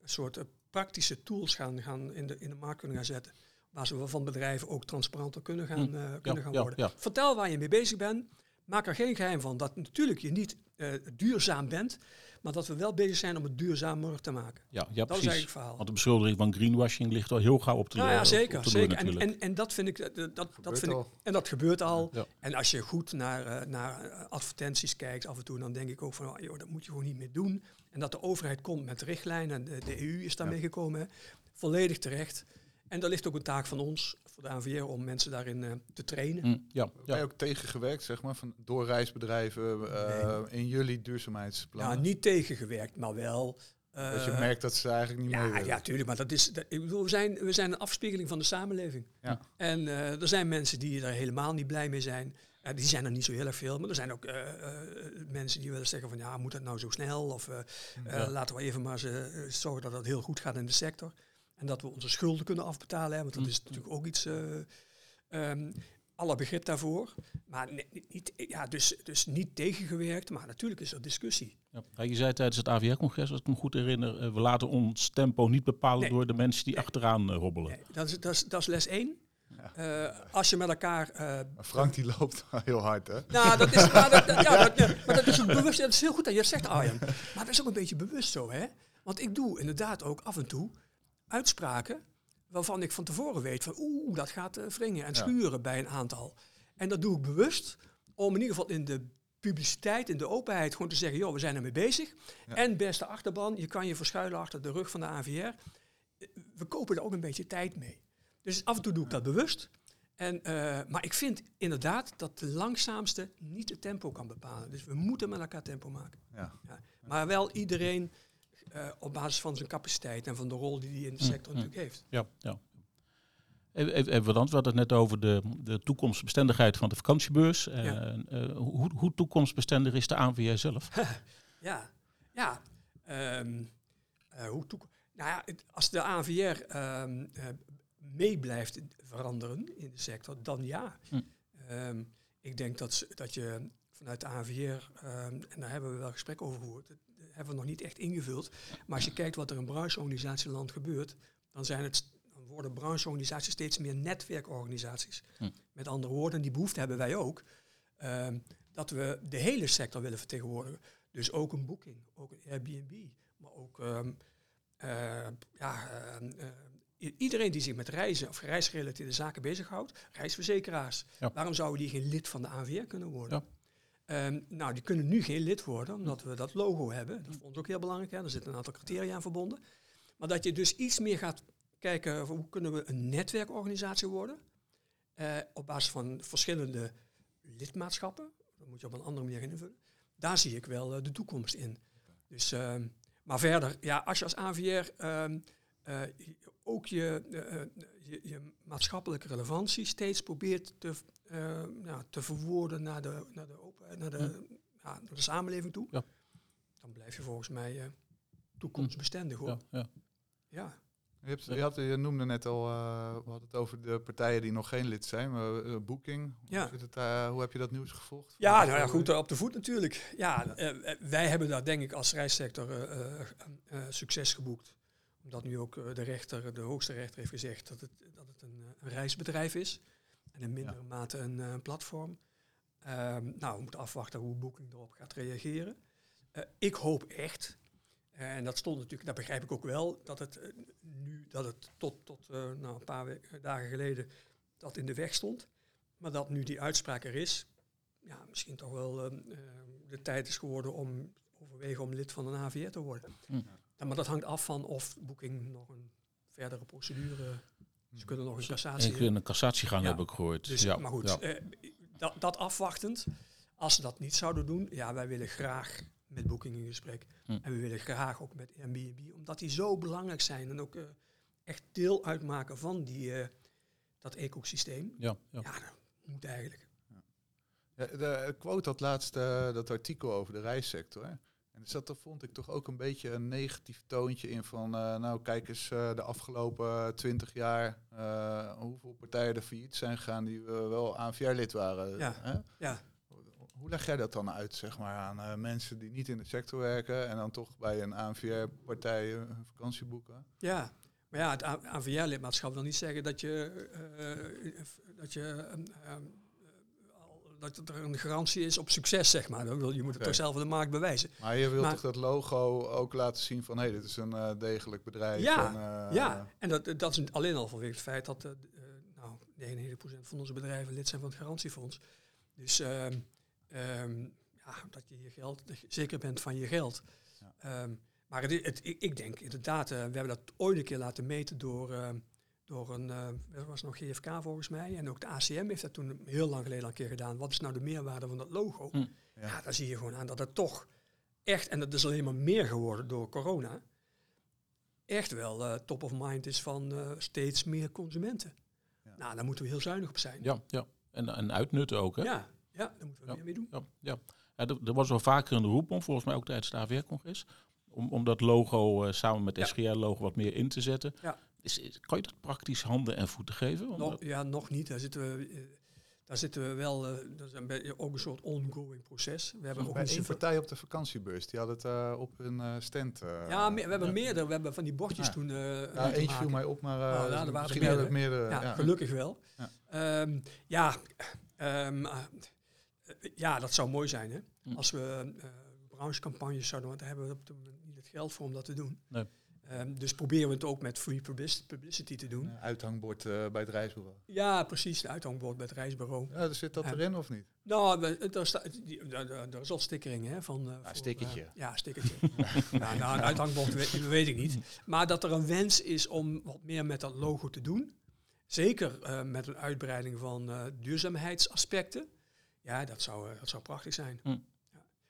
[SPEAKER 3] een soort eh, praktische tools gaan, gaan in, de, in de markt kunnen gaan zetten. Waar ze van bedrijven ook transparanter kunnen gaan,
[SPEAKER 2] Hm,
[SPEAKER 3] kunnen gaan
[SPEAKER 2] ja,
[SPEAKER 3] worden.
[SPEAKER 2] ja.
[SPEAKER 3] Vertel waar je mee bezig bent. Maak er geen geheim van dat natuurlijk je niet eh, duurzaam bent, maar dat we wel bezig zijn om het duurzamer te maken.
[SPEAKER 2] Ja, ja
[SPEAKER 3] Dat is eigenlijk het verhaal.
[SPEAKER 2] Want de beschuldiging van greenwashing ligt al heel gauw op de
[SPEAKER 3] Nou ja, zeker.
[SPEAKER 2] de
[SPEAKER 3] zeker. En, en, en dat vind ik, eh, dat, dat,
[SPEAKER 4] Gebeurt
[SPEAKER 3] vind ik,
[SPEAKER 4] al.
[SPEAKER 3] en dat gebeurt al.
[SPEAKER 2] Ja.
[SPEAKER 3] En als je goed naar, eh, naar advertenties kijkt af en toe, dan denk ik ook van, oh, joh, dat moet je gewoon niet meer doen. En dat de overheid komt met richtlijnen, en de, de EU is daarmee gekomen, hè. volledig terecht. En daar ligt ook een taak van ons, voor de ANVR, om mensen daarin eh, te trainen.
[SPEAKER 2] Hm, ja,
[SPEAKER 4] Ben
[SPEAKER 2] ja.
[SPEAKER 4] je ook tegengewerkt, zeg maar, van, door reisbedrijven eh, in jullie duurzaamheidsplannen?
[SPEAKER 3] Nou, niet tegengewerkt, maar wel
[SPEAKER 4] dat je
[SPEAKER 3] Eh,
[SPEAKER 4] merkt dat ze eigenlijk niet
[SPEAKER 3] ja,
[SPEAKER 4] willen.
[SPEAKER 3] ja, tuurlijk. Maar dat is, dat- ik bedoel, we zijn, we zijn een afspiegeling van de samenleving.
[SPEAKER 4] Ja.
[SPEAKER 3] En eh, er zijn mensen die er helemaal niet blij mee zijn. Eh, die zijn er niet zo heel erg veel. Maar er zijn ook eh, eh, mensen die willen zeggen van ja, moet dat nou zo snel? Of eh, eh, laten we even maar ze, eh, zorgen dat het heel goed gaat in de sector. En dat we onze schulden kunnen afbetalen. Hè, want dat
[SPEAKER 2] Mm.
[SPEAKER 3] is natuurlijk ook iets. eh ehm, alle begrip daarvoor. Maar niet, ja, dus, dus niet tegengewerkt. Maar natuurlijk is er discussie.
[SPEAKER 2] Ja. Je zei tijdens het AVR-congres, als ik me goed herinner, eh, we laten ons tempo niet bepalen
[SPEAKER 3] Nee.
[SPEAKER 2] door de mensen die achteraan eh, hobbelen.
[SPEAKER 3] Nee, dat, is, dat, is, dat is les 1. als je met elkaar eh,
[SPEAKER 4] Maar Frank die loopt heel hard, hè?
[SPEAKER 3] Nou, dat is, maar dat, dat- ja, dat, ja, maar dat is ook bewust. Dat is heel goed dat je dat zegt, Arjen. Maar dat is ook een beetje bewust zo, hè? Want ik doe inderdaad ook af en toe uitspraken waarvan ik van tevoren weet van oeh, dat gaat eh, wringen en
[SPEAKER 4] Ja.
[SPEAKER 3] schuren bij een aantal. En dat doe ik bewust om in ieder geval in de publiciteit, in de openheid, gewoon te zeggen, joh, we zijn ermee bezig.
[SPEAKER 4] Ja.
[SPEAKER 3] En beste achterban, je kan je verschuilen achter de rug van de AVR. We kopen er ook een beetje tijd mee. Dus af en toe doe ik dat bewust. En, eh, maar ik vind inderdaad dat de langzaamste niet het tempo kan bepalen. Dus we moeten met elkaar tempo maken.
[SPEAKER 4] Ja.
[SPEAKER 3] Ja. Maar wel iedereen eh, op basis van zijn capaciteit en van de rol die hij in de sector
[SPEAKER 2] Mm,
[SPEAKER 3] natuurlijk heeft.
[SPEAKER 2] Ja, ja. Even, we hadden het net over de, de toekomstbestendigheid van de vakantiebeurs. Eh,
[SPEAKER 3] Ja.
[SPEAKER 2] eh, hoe, hoe toekomstbestendig is de ANVR zelf?
[SPEAKER 3] Ja, ja. Eh, hoe toek- nou ja, het- als de ANVR ehm, eh, mee blijft veranderen in de sector, dan ja.
[SPEAKER 2] Hm.
[SPEAKER 3] Ehm, ik denk dat, dat je vanuit de ANVR, en daar hebben we wel gesprek over gehoord, hebben we nog niet echt ingevuld. Maar als je kijkt wat er in brancheorganisatieland gebeurt, dan, zijn het, dan worden brancheorganisaties steeds meer netwerkorganisaties.
[SPEAKER 2] Hm.
[SPEAKER 3] Met andere woorden, die behoefte hebben wij ook, ehm, dat we de hele sector willen vertegenwoordigen. Dus ook een boeking, ook een Airbnb, maar ook ehm, eh, ja, ehm, eh, iedereen die zich met reizen of reisgerelateerde zaken bezighoudt, reisverzekeraars.
[SPEAKER 2] Ja.
[SPEAKER 3] Waarom zouden die geen lid van de ANVR kunnen worden?
[SPEAKER 2] Ja.
[SPEAKER 3] Ehm, nou, die kunnen nu geen lid worden, omdat we dat logo hebben. Dat is voor ons ook heel belangrijk. Er zitten een aantal criteria aan verbonden. Maar dat je dus iets meer gaat kijken, hoe kunnen we een netwerkorganisatie worden? Eh, op basis van verschillende lidmaatschappen. Dat moet je op een andere manier invullen. Daar zie ik wel eh, de toekomst in. Dus, ehm, maar verder, ja, als je als AVR ehm, eh, ook je, je, je maatschappelijke relevantie steeds probeert te, eh, nou, te verwoorden naar de, naar de, open, naar de, ja, naar de samenleving toe,
[SPEAKER 2] Ja.
[SPEAKER 3] dan blijf je volgens mij eh, toekomstbestendig hoor.
[SPEAKER 2] Ja, ja.
[SPEAKER 3] Ja.
[SPEAKER 4] Je, hebt, je, had, je noemde net al, eh, we hadden het over de partijen die nog geen lid zijn, maar eh, Booking.
[SPEAKER 3] Ja.
[SPEAKER 4] Hoe, het, heb je dat nieuws gevolgd?
[SPEAKER 3] Ja, nou ja, goed, eh, op de voet natuurlijk. Ja, eh, eh, wij hebben daar denk ik als reissector eh, eh, eh, succes geboekt. Omdat nu ook eh, de rechter, de hoogste rechter heeft gezegd dat het, dat het een, eh, een reisbedrijf is. En in mindere mate een eh, platform. Ehm, nou, we moeten afwachten hoe Booking erop gaat reageren. Eh, ik hoop echt, en dat stond natuurlijk, dat begrijp ik ook wel, dat het eh, nu, dat het tot, tot eh, nou, een paar dagen geleden dat in de weg stond. Maar dat nu die uitspraak er is, ja, misschien toch wel ehm, eh, de tijd is geworden om overwegen om lid van een AVR te worden.
[SPEAKER 2] Hm.
[SPEAKER 3] Ja, maar dat hangt af van of Booking nog een verdere procedure. Ze kunnen nog een
[SPEAKER 2] En
[SPEAKER 3] cassatie.
[SPEAKER 2] kunt een cassatiegang
[SPEAKER 3] Ja.
[SPEAKER 2] heb ik gehoord.
[SPEAKER 3] Dus,
[SPEAKER 2] ja,
[SPEAKER 3] maar goed,
[SPEAKER 2] ja.
[SPEAKER 3] eh, dat, dat afwachtend. Als ze dat niet zouden doen, ja, wij willen graag met Booking in gesprek.
[SPEAKER 2] Hm.
[SPEAKER 3] En we willen graag ook met Airbnb, omdat die zo belangrijk zijn en ook eh, echt deel uitmaken van die, eh, dat ecosysteem.
[SPEAKER 2] ja, ja.
[SPEAKER 3] Ja, dat moet eigenlijk.
[SPEAKER 4] Ja, de quote had laatst eh, dat artikel over de reissector. En zat, er vond ik toch ook een beetje een negatief toontje in van, eh, nou kijk eens eh, de afgelopen twintig jaar eh, hoeveel partijen er failliet zijn gegaan die eh, wel ANVR-lid waren.
[SPEAKER 3] Ja.
[SPEAKER 4] Hè?
[SPEAKER 3] Ja.
[SPEAKER 4] Hoe leg jij dat dan uit, zeg maar, aan eh, mensen die niet in de sector werken en dan toch bij een ANVR-partij een vakantie boeken?
[SPEAKER 3] Ja, maar ja, het AVR-lidmaatschap wil niet zeggen dat je, eh, dat je ehm, ehm, dat er een garantie is op succes, zeg maar. Je moet het toch zelf in de markt bewijzen.
[SPEAKER 4] Maar je wilt
[SPEAKER 3] Maar-
[SPEAKER 4] toch dat logo ook laten zien van, hé, dit is een eh, degelijk bedrijf.
[SPEAKER 3] Ja,
[SPEAKER 4] en, eh,
[SPEAKER 3] ja, en dat, dat is alleen al vanwege het feit dat eh, eh, nou, 99% van onze bedrijven lid zijn van het garantiefonds. Dus ehm, ehm, ja, dat je je geld, dat je zeker bent van je geld.
[SPEAKER 4] Ja.
[SPEAKER 3] Ehm, maar het, het, ik, ik denk inderdaad, we hebben dat ooit een keer laten meten door, ehm, door een, eh dat was nog GFK volgens mij. En ook de ACM heeft dat toen heel lang geleden al een keer gedaan. Wat is nou de meerwaarde van dat logo?
[SPEAKER 2] Hm.
[SPEAKER 3] Ja, daar zie je gewoon aan dat het toch echt, en dat is alleen maar meer geworden door corona, echt wel eh, top of mind is van eh, steeds meer consumenten.
[SPEAKER 4] Ja.
[SPEAKER 3] Nou, daar moeten we heel zuinig op zijn.
[SPEAKER 2] Ja, ja. En, en uitnutten ook, hè?
[SPEAKER 3] ja, ja, daar moeten we
[SPEAKER 2] Ja.
[SPEAKER 3] meer mee doen.
[SPEAKER 2] Ja, ja. ja er, er was wel vaker een roep om, volgens mij ook tijdens het AVR-congres, om, om dat logo eh, samen met
[SPEAKER 3] Ja.
[SPEAKER 2] SGR-logo wat meer in te zetten.
[SPEAKER 3] Ja.
[SPEAKER 2] Is, is- kan je dat praktisch handen en voeten geven?
[SPEAKER 3] Ja, nog niet. Daar zitten we, eh, daar zitten we wel, eh, dat is een beetje ook een soort ongoing proces. We hebben ook
[SPEAKER 4] één
[SPEAKER 3] zoveel...
[SPEAKER 4] partij op de vakantiebeurs, die had het eh, op hun eh, stand. eh,
[SPEAKER 3] Ja, me- we hebben
[SPEAKER 2] Ja.
[SPEAKER 3] meerdere. We hebben van die bordjes
[SPEAKER 4] Ja.
[SPEAKER 3] toen. eh,
[SPEAKER 4] ja, eentje viel mij op, maar
[SPEAKER 3] er waren er
[SPEAKER 4] misschien hebben het
[SPEAKER 3] meerdere.
[SPEAKER 4] meerdere.
[SPEAKER 3] Ja,
[SPEAKER 4] ja.
[SPEAKER 3] gelukkig wel.
[SPEAKER 4] Ja.
[SPEAKER 3] Ja, ja, ehm, eh, ja dat zou mooi zijn. Hè?
[SPEAKER 2] Hm.
[SPEAKER 3] Als we eh branchecampagnes zouden, want daar hebben we op dit moment niet het geld voor om dat te doen.
[SPEAKER 2] Nee.
[SPEAKER 3] Ehm, dus proberen we het ook met free publici- publicity te doen.
[SPEAKER 4] Een uithangbord eh, bij het reisbureau.
[SPEAKER 3] Ja, precies. De uithangbord bij het reisbureau.
[SPEAKER 4] Ja, dus zit dat
[SPEAKER 3] Ja.
[SPEAKER 4] erin of niet?
[SPEAKER 3] Nou, daar is al stickering hè, van... eh, voor,
[SPEAKER 4] stickertje.
[SPEAKER 3] ja, stickertje. ja, nou, een uithangbord weet, weet ik niet. Maar dat er een wens is om wat meer met dat logo te doen. Zeker eh, met een uitbreiding van eh, duurzaamheidsaspecten. Ja, dat zou, eh, dat zou prachtig zijn.
[SPEAKER 2] Hm.
[SPEAKER 3] Ja.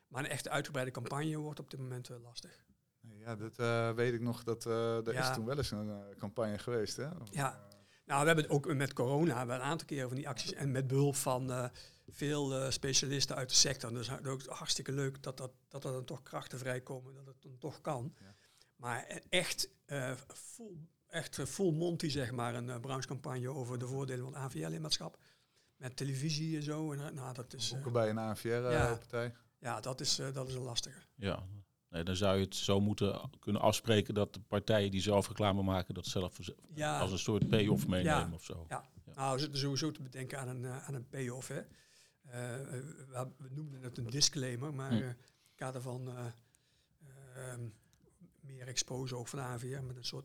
[SPEAKER 3] Maar een echte uitgebreide campagne wordt op dit moment lastig.
[SPEAKER 4] Nee, Ja, dat eh, weet ik nog. Dat, eh er
[SPEAKER 3] Ja.
[SPEAKER 4] is toen wel eens een eh, campagne geweest. Hè?
[SPEAKER 3] Ja. Nou, we hebben het ook met corona hebben we een aantal keren van die acties. En met behulp van eh, veel eh, specialisten uit de sector. Dus het is ook hartstikke leuk dat, dat, dat er dan toch krachten vrijkomen. Dat het dan toch kan.
[SPEAKER 4] Ja.
[SPEAKER 3] Maar e- echt, eh full, echt full monty, zeg maar. Een uh, branchecampagne over de voordelen van het AVL-lidmaatschap. Met televisie en zo. En, nou, dat is,
[SPEAKER 4] Ook bij een ANVR-partij.
[SPEAKER 3] Ja. ja, dat is, eh, dat is een lastige.
[SPEAKER 2] Ja. Nee, dan zou je het zo moeten kunnen afspreken dat de partijen die zelf reclame maken, dat zelf
[SPEAKER 3] Ja.
[SPEAKER 2] als een soort payoff meenemen
[SPEAKER 3] Ja.
[SPEAKER 2] of zo.
[SPEAKER 3] Ja. Nou, we zitten sowieso te bedenken aan een, eh, aan een payoff. Hè. Eh, eh, we, noemden het een disclaimer, maar
[SPEAKER 2] Hm.
[SPEAKER 3] in het kader van eh, ehm, meer expose ook van AVR met een soort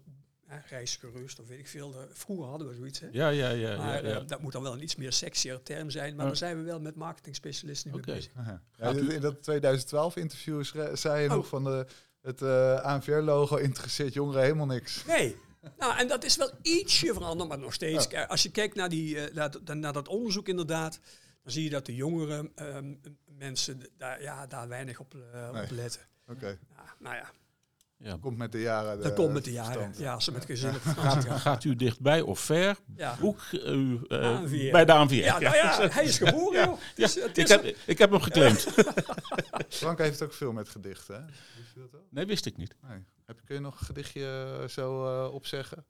[SPEAKER 3] reisgerust of weet ik veel. Vroeger hadden we zoiets. Hè.
[SPEAKER 2] Ja, ja, ja. ja,
[SPEAKER 3] maar
[SPEAKER 2] ja.
[SPEAKER 3] eh, dat moet dan wel een iets meer sexier term zijn. Maar
[SPEAKER 2] Ja.
[SPEAKER 3] daar zijn we wel met marketingspecialisten nu
[SPEAKER 2] Oké.
[SPEAKER 3] mee bezig.
[SPEAKER 4] Ja, in- dat 2012-interview zei je
[SPEAKER 3] Oh.
[SPEAKER 4] nog van de, het eh ANVR-logo interesseert jongeren helemaal niks.
[SPEAKER 3] Nee. Nou, en dat is wel ietsje veranderd, maar nog steeds. Als je kijkt naar, die, eh, naar, dat- naar dat onderzoek inderdaad, dan zie je dat de jongere ehm, mensen daar, ja, daar weinig op,
[SPEAKER 4] Nee.
[SPEAKER 3] op letten.
[SPEAKER 4] Oké,
[SPEAKER 3] Ja, nou ja,
[SPEAKER 2] Ja.
[SPEAKER 4] komt met de jaren.
[SPEAKER 3] dat komt met de
[SPEAKER 4] verstand.
[SPEAKER 3] jaren. Ja, als ze met gezin op vakantie
[SPEAKER 2] Gaat, u dichtbij of ver?
[SPEAKER 3] Ja.
[SPEAKER 2] Boek u eh, bij de ANVR.
[SPEAKER 3] Ja, nou ja, hij is geboren, joh.
[SPEAKER 2] Ja,
[SPEAKER 3] Dus
[SPEAKER 2] ik,
[SPEAKER 3] is-
[SPEAKER 2] heb, ik heb hem geclaimd.
[SPEAKER 4] Frank heeft ook veel met gedichten, hè? Wist je dat ook?
[SPEAKER 2] Nee, wist ik niet.
[SPEAKER 4] Nee. Heb, kun je nog een gedichtje eh, zo eh, opzeggen?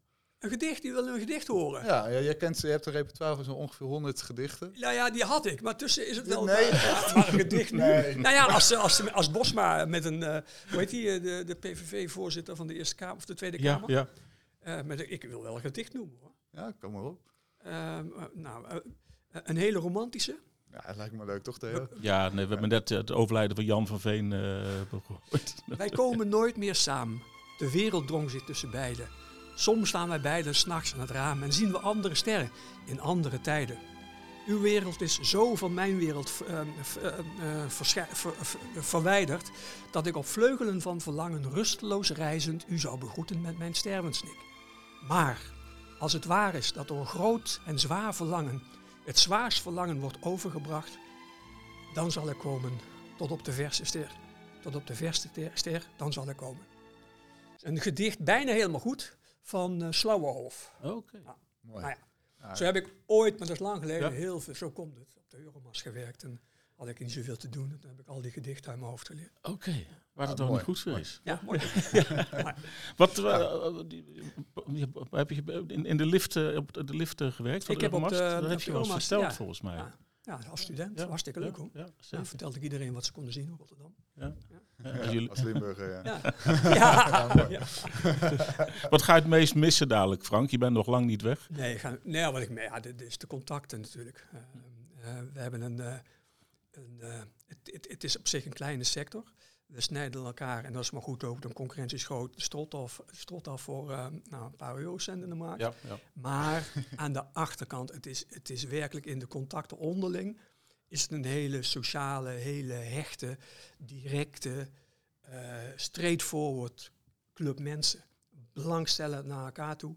[SPEAKER 3] Een gedicht, die wil een gedicht horen.
[SPEAKER 4] Ja, ja jij kent, je hebt een repertoire van zo'n ongeveer 100 gedichten.
[SPEAKER 3] Nou ja, die had ik, maar tussen is het wel
[SPEAKER 4] Nee.
[SPEAKER 3] maar, maar een gedicht nu.
[SPEAKER 4] Nee.
[SPEAKER 3] Nou ja, als, als, als Bosma met een, eh, hoe heet die, eh, de, de PVV-voorzitter van de Eerste Kamer of de Tweede
[SPEAKER 2] Ja,
[SPEAKER 3] Kamer.
[SPEAKER 2] ja.
[SPEAKER 3] Eh, met, een- ik wil wel een gedicht noemen hoor.
[SPEAKER 4] Ja, kom maar op.
[SPEAKER 3] Ehm, eh, nou, een hele romantische.
[SPEAKER 4] Ja, het lijkt me leuk, toch, Theo?
[SPEAKER 2] ja nee, we hebben net het overlijden van Jan van Veen eh, gehoord.
[SPEAKER 3] Wij komen nooit meer samen. De wereld drong zich tussen beiden. Soms staan wij beiden s'nachts aan het raam en zien we andere sterren in andere tijden. Uw wereld is zo van mijn wereld eh, eh, eh, verwijderd dat ik op vleugelen van verlangen rusteloos reizend u zou begroeten met mijn stervensnik. Maar als het waar is dat door groot en zwaar verlangen het zwaarst verlangen wordt overgebracht, dan zal ik komen tot op de verse ster. Tot op de verste ter- ster, dan zal ik komen. Een gedicht bijna helemaal goed van uh, Slauwerhof.
[SPEAKER 2] Oké.
[SPEAKER 4] Mooi.
[SPEAKER 3] Nou ja, Zo heb ik ooit, maar dat is lang geleden,
[SPEAKER 2] Ja.
[SPEAKER 3] heel veel, zo komt het, op de Euromas gewerkt. En had ik niet zoveel te doen. En toen heb ik al die gedichten uit mijn hoofd geleerd.
[SPEAKER 2] Oké. Waar het
[SPEAKER 4] Ah, mooi.
[SPEAKER 2] niet goed voor is.
[SPEAKER 3] Ja, mooi.
[SPEAKER 2] Wat eh, eh, die- heb je in, in de lift, op de lift gewerkt?
[SPEAKER 3] Ik heb op de-
[SPEAKER 2] Dat heb
[SPEAKER 3] de
[SPEAKER 2] je wel eens
[SPEAKER 3] Euromast,
[SPEAKER 2] verteld
[SPEAKER 3] ja.
[SPEAKER 2] volgens mij.
[SPEAKER 3] Ja. Ja, als student.
[SPEAKER 2] Ja,
[SPEAKER 3] Hartstikke leuk hoor.
[SPEAKER 2] Ja,
[SPEAKER 3] vertelde ik iedereen wat ze konden zien in Rotterdam.
[SPEAKER 2] Ja. Als jullie-
[SPEAKER 4] als Limburger, ja.
[SPEAKER 3] Ja, ja. ja.
[SPEAKER 2] Wat ga je het meest missen dadelijk, Frank? Je bent nog lang niet weg.
[SPEAKER 3] Nee, ga, nee wat ik, me- ja, dit is de contacten natuurlijk. Eh, eh, we hebben een, eh, een eh, het, het, het is op zich een kleine sector. We snijden elkaar, en dat is maar goed ook, de concurrentie is groot, strot af, strot af voor eh, nou, een paar eurocent in de markt.
[SPEAKER 2] Ja, ja.
[SPEAKER 3] Maar aan de achterkant, het is, het is werkelijk in de contacten onderling, is het een hele sociale, hele hechte, directe, eh straightforward club mensen. Belangstellen naar elkaar toe.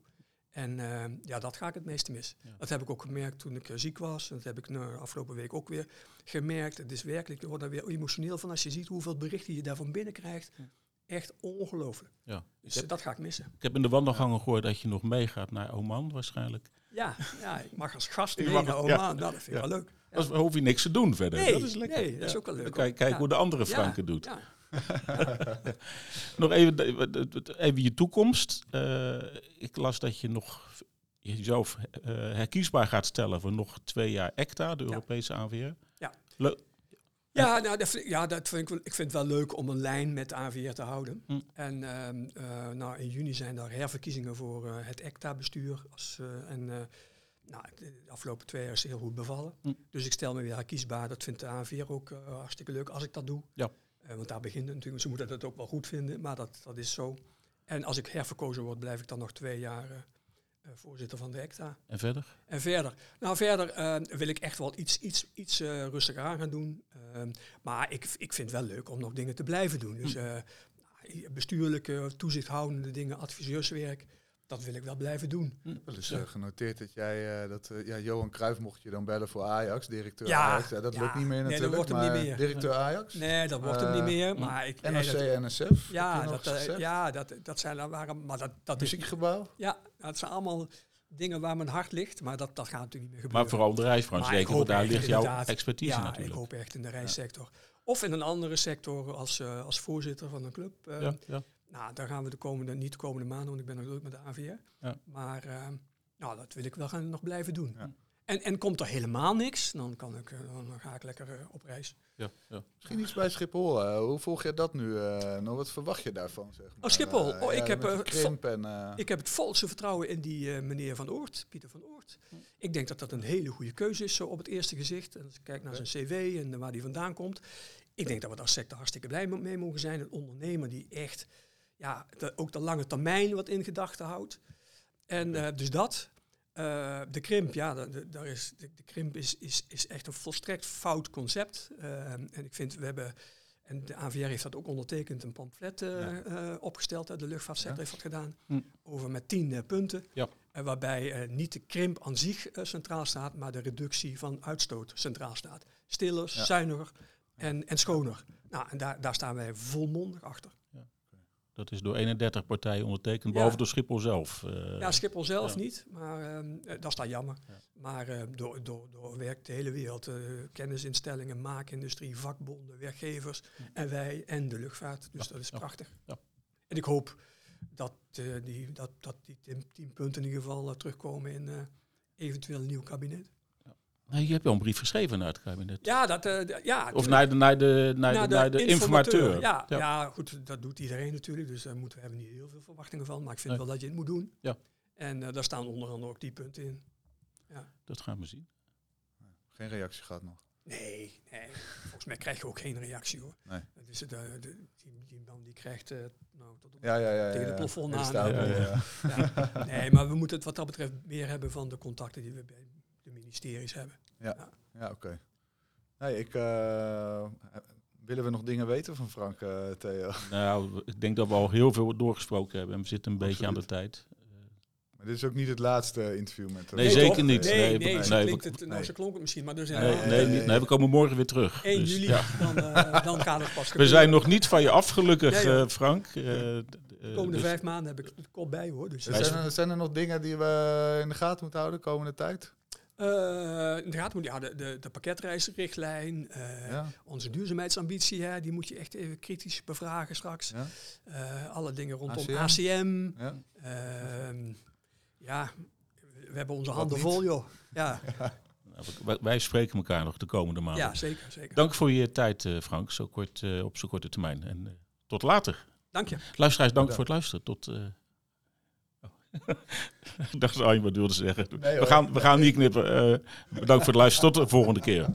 [SPEAKER 3] En eh, ja, dat ga ik het meeste mis.
[SPEAKER 2] Ja.
[SPEAKER 3] Dat heb ik ook gemerkt toen ik eh, ziek was. En dat heb ik nu afgelopen week ook weer gemerkt. Het is werkelijk, je wordt er weer emotioneel van als je ziet hoeveel berichten je daarvan binnenkrijgt.
[SPEAKER 2] Ja.
[SPEAKER 3] Echt ongelooflijk.
[SPEAKER 2] Ja.
[SPEAKER 3] Dus dat ga ik missen.
[SPEAKER 2] Ik heb in de wandelgangen gehoord dat je nog meegaat naar Oman waarschijnlijk.
[SPEAKER 3] Ja, ja ik mag als gast mee naar. Oman. Nou, dat vind ik wel leuk.
[SPEAKER 2] Dan hoef je niks te doen verder.
[SPEAKER 3] Nee,
[SPEAKER 2] dat is lekker.
[SPEAKER 3] nee, dat is ook wel leuk,
[SPEAKER 2] Dan Kijk, kijk
[SPEAKER 3] Ja.
[SPEAKER 2] hoe de andere
[SPEAKER 3] Ja,
[SPEAKER 2] Frank het doet.
[SPEAKER 3] Ja.
[SPEAKER 2] Nog even, even je toekomst. Eh, ik las dat je nog jezelf eh, herkiesbaar gaat stellen voor nog twee jaar ECTA, de
[SPEAKER 3] Ja.
[SPEAKER 2] Europese ANVR.
[SPEAKER 3] Ja. Ja, nou, dat vind, ik- ja dat vind ik, wel, ik vind het wel leuk om een lijn met de AVR te houden.
[SPEAKER 2] Hm.
[SPEAKER 3] En ehm, eh, nou, in juni zijn er herverkiezingen voor het ECTA-bestuur. En nou, de afgelopen twee jaar is heel goed bevallen.
[SPEAKER 2] Hm.
[SPEAKER 3] Dus ik stel me weer herkiesbaar. Dat vindt de AVR ook eh, hartstikke leuk als ik dat doe.
[SPEAKER 2] Ja.
[SPEAKER 3] Eh, want daar begint het natuurlijk. Ze moeten dat ook wel goed vinden, maar dat, dat is zo. En als ik herverkozen word, blijf ik dan nog twee jaar eh, eh, voorzitter van de ECTA.
[SPEAKER 2] En verder?
[SPEAKER 3] En verder? Nou, verder eh, wil ik echt wel iets, iets, iets eh, rustiger aan gaan doen. Ehm, maar ik, ik vind het wel leuk om nog dingen te blijven doen. Dus eh, bestuurlijke, toezichthoudende dingen, adviseurswerk, dat wil ik wel blijven doen.
[SPEAKER 4] Wel eens eh, genoteerd dat jij, eh, dat, eh, ja, Johan Cruijff mocht je dan bellen voor Ajax, directeur
[SPEAKER 3] Ja,
[SPEAKER 4] Ajax. Ja, dat
[SPEAKER 3] ja.
[SPEAKER 4] lukt niet meer
[SPEAKER 3] Nee, dat
[SPEAKER 4] natuurlijk,
[SPEAKER 3] wordt hem niet
[SPEAKER 4] maar
[SPEAKER 3] meer.
[SPEAKER 4] directeur Ajax?
[SPEAKER 3] Nee, dat wordt hem niet meer. Maar ik, nee,
[SPEAKER 4] NRC,
[SPEAKER 3] dat-
[SPEAKER 4] NSF?
[SPEAKER 3] ja,
[SPEAKER 4] heb je nog
[SPEAKER 3] dat, ja dat, dat zijn er waren, maar dat, dat is,
[SPEAKER 4] Muziekgebouw?
[SPEAKER 3] ja, dat zijn allemaal dingen waar mijn hart ligt, maar dat, dat gaat natuurlijk niet meer gebeuren.
[SPEAKER 2] Maar vooral de reisbranche,
[SPEAKER 3] Maar
[SPEAKER 2] zeker, want daar ligt jouw expertise
[SPEAKER 3] ja,
[SPEAKER 2] natuurlijk.
[SPEAKER 3] ik hoop echt in de reissector. Of in een andere sector als, eh, als voorzitter van een club.
[SPEAKER 2] ja, ja.
[SPEAKER 3] Nou, daar gaan we de komende, niet de komende maanden, want ik ben nog leuk met de AVR.
[SPEAKER 2] Ja.
[SPEAKER 3] Maar eh, nou, dat wil ik wel gaan nog blijven doen.
[SPEAKER 4] Ja.
[SPEAKER 3] En, en komt er helemaal niks, dan, kan ik, eh, dan ga ik lekker eh, op reis.
[SPEAKER 2] ja, ja.
[SPEAKER 4] Misschien iets bij Schiphol. hoe volg je dat nu? eh nou, wat verwacht je daarvan? Zeg maar?
[SPEAKER 3] Schiphol.
[SPEAKER 4] Eh,
[SPEAKER 3] Oh, ik
[SPEAKER 4] ja,
[SPEAKER 3] heb,
[SPEAKER 4] krimp en...
[SPEAKER 3] Ik heb het volste vertrouwen in die eh, meneer Van Oort, Pieter van Oort. Ik denk dat dat een hele goede keuze is, zo op het eerste gezicht. En als ik kijk naar zijn cv en waar die vandaan komt. Ik denk dat we daar sector hartstikke blij mee mogen zijn. Een ondernemer die echt ja, de- ook de lange termijn wat in gedachten houdt. En eh, dus dat. Eh, de krimp, ja, de, daar is, de, de krimp is, is, is echt een volstrekt fout concept. Eh, en ik vind, we hebben, en de AVR heeft dat ook ondertekend, een pamflet opgesteld. hè, de luchtvaartsector
[SPEAKER 4] Ja.
[SPEAKER 3] heeft dat gedaan.
[SPEAKER 2] Hm.
[SPEAKER 3] Over met tien punten.
[SPEAKER 2] Ja.
[SPEAKER 3] Waarbij niet de krimp aan zich centraal staat, maar de reductie van uitstoot centraal staat. Stiller, zuiniger en, en schoner. Nou, en daar, daar staan wij volmondig achter.
[SPEAKER 2] Dat is door 31 partijen ondertekend,
[SPEAKER 3] Ja.
[SPEAKER 2] behalve door Schiphol zelf. eh.
[SPEAKER 3] Ja, Schiphol zelf
[SPEAKER 2] ja.
[SPEAKER 3] niet, maar ehm, eh, dat is dan jammer.
[SPEAKER 2] Ja.
[SPEAKER 3] Maar eh, door, door, door werkt de hele wereld, eh, kennisinstellingen, maakindustrie, vakbonden, werkgevers en wij en de luchtvaart. Dus dat is prachtig.
[SPEAKER 2] ja.
[SPEAKER 3] En ik hoop dat, eh, die, dat, dat die tien, punten in ieder geval eh, terugkomen in eh, eventueel een nieuw kabinet.
[SPEAKER 2] Nee, je hebt wel een brief geschreven naar het kabinet.
[SPEAKER 3] Ja, dat, eh, ja
[SPEAKER 2] Of naar de, naar de, naar
[SPEAKER 3] naar
[SPEAKER 2] de, naar de informateur.
[SPEAKER 3] Ja, ja. goed, dat doet iedereen natuurlijk. Dus daar moeten we hebben niet heel veel verwachtingen van. Maar ik vind
[SPEAKER 2] Nee.
[SPEAKER 3] wel dat je het moet doen.
[SPEAKER 2] Ja.
[SPEAKER 3] En eh, daar staan onder andere ook die punten in.
[SPEAKER 2] Dat gaan we zien.
[SPEAKER 4] Geen reactie gehad nog.
[SPEAKER 3] Nee, nee. Volgens mij krijg je ook geen reactie hoor.
[SPEAKER 4] Nee.
[SPEAKER 3] Dus de, de, die, die man die krijgt eh, nou, tot op
[SPEAKER 4] Ja, ja, ja.
[SPEAKER 3] Tegen de
[SPEAKER 4] ja.
[SPEAKER 3] plafond aan,
[SPEAKER 2] ja, ja.
[SPEAKER 4] ja.
[SPEAKER 3] Ja. Nee, maar we moeten het wat dat betreft meer hebben van de contacten die we bij de ministeries hebben.
[SPEAKER 4] Ja, oké. Nee, ik... eh, willen we nog dingen weten van Frank, eh, Theo?
[SPEAKER 2] Nou, ik denk dat we al heel veel doorgesproken hebben en we zitten een beetje aan de tijd.
[SPEAKER 4] Maar dit is ook niet het laatste interview met hem.
[SPEAKER 2] Nee, zeker
[SPEAKER 3] toch?
[SPEAKER 2] niet.
[SPEAKER 3] Nee,
[SPEAKER 2] Nee,
[SPEAKER 3] nee,
[SPEAKER 2] nee, nee,
[SPEAKER 3] klinkt het, nou,
[SPEAKER 4] nee.
[SPEAKER 3] zo klonk het misschien, maar dus
[SPEAKER 2] Nee,
[SPEAKER 3] inderdaad,
[SPEAKER 2] nee,
[SPEAKER 3] eh,
[SPEAKER 2] niet. nee, we komen morgen weer terug.
[SPEAKER 3] 1
[SPEAKER 2] Dus,
[SPEAKER 3] juli,
[SPEAKER 2] ja.
[SPEAKER 3] dan, eh, dan gaat het pas
[SPEAKER 2] We zijn nog niet van je af, gelukkig,
[SPEAKER 3] Ja, ja.
[SPEAKER 2] eh, Frank. Eh, eh,
[SPEAKER 3] De komende
[SPEAKER 2] dus-
[SPEAKER 3] vijf maanden heb ik de kop bij hoor. Dus,
[SPEAKER 4] Er zijn, er, zijn er nog dingen die we in de gaten moeten houden de komende tijd?
[SPEAKER 3] Eh, in de gaten moet ja, de, de, de pakketreisrichtlijn, eh,
[SPEAKER 4] Ja?
[SPEAKER 3] onze duurzaamheidsambitie, hè, die moet je echt even kritisch bevragen straks.
[SPEAKER 4] Ja?
[SPEAKER 3] Eh, alle dingen rondom
[SPEAKER 4] ACM?
[SPEAKER 3] ACM.
[SPEAKER 4] Ja?
[SPEAKER 3] Ehm, ja, we hebben onze
[SPEAKER 4] Wat
[SPEAKER 3] handen
[SPEAKER 4] niet?
[SPEAKER 3] vol joh. Ja,
[SPEAKER 2] Nou, wij- spreken elkaar nog de komende maanden.
[SPEAKER 3] ja zeker, zeker.
[SPEAKER 2] Dank voor je tijd, eh, Frank, zo kort, eh, op zo korte termijn. En tot later.
[SPEAKER 3] Dank je.
[SPEAKER 2] Luisteraars, dank
[SPEAKER 4] Bedankt.
[SPEAKER 2] voor het luisteren. Tot. Ik dacht dat Arjen wat wilde zeggen.
[SPEAKER 4] Nee,
[SPEAKER 2] we, gaan, we gaan niet knippen. Eh, bedankt voor het luisteren. Tot de volgende keer.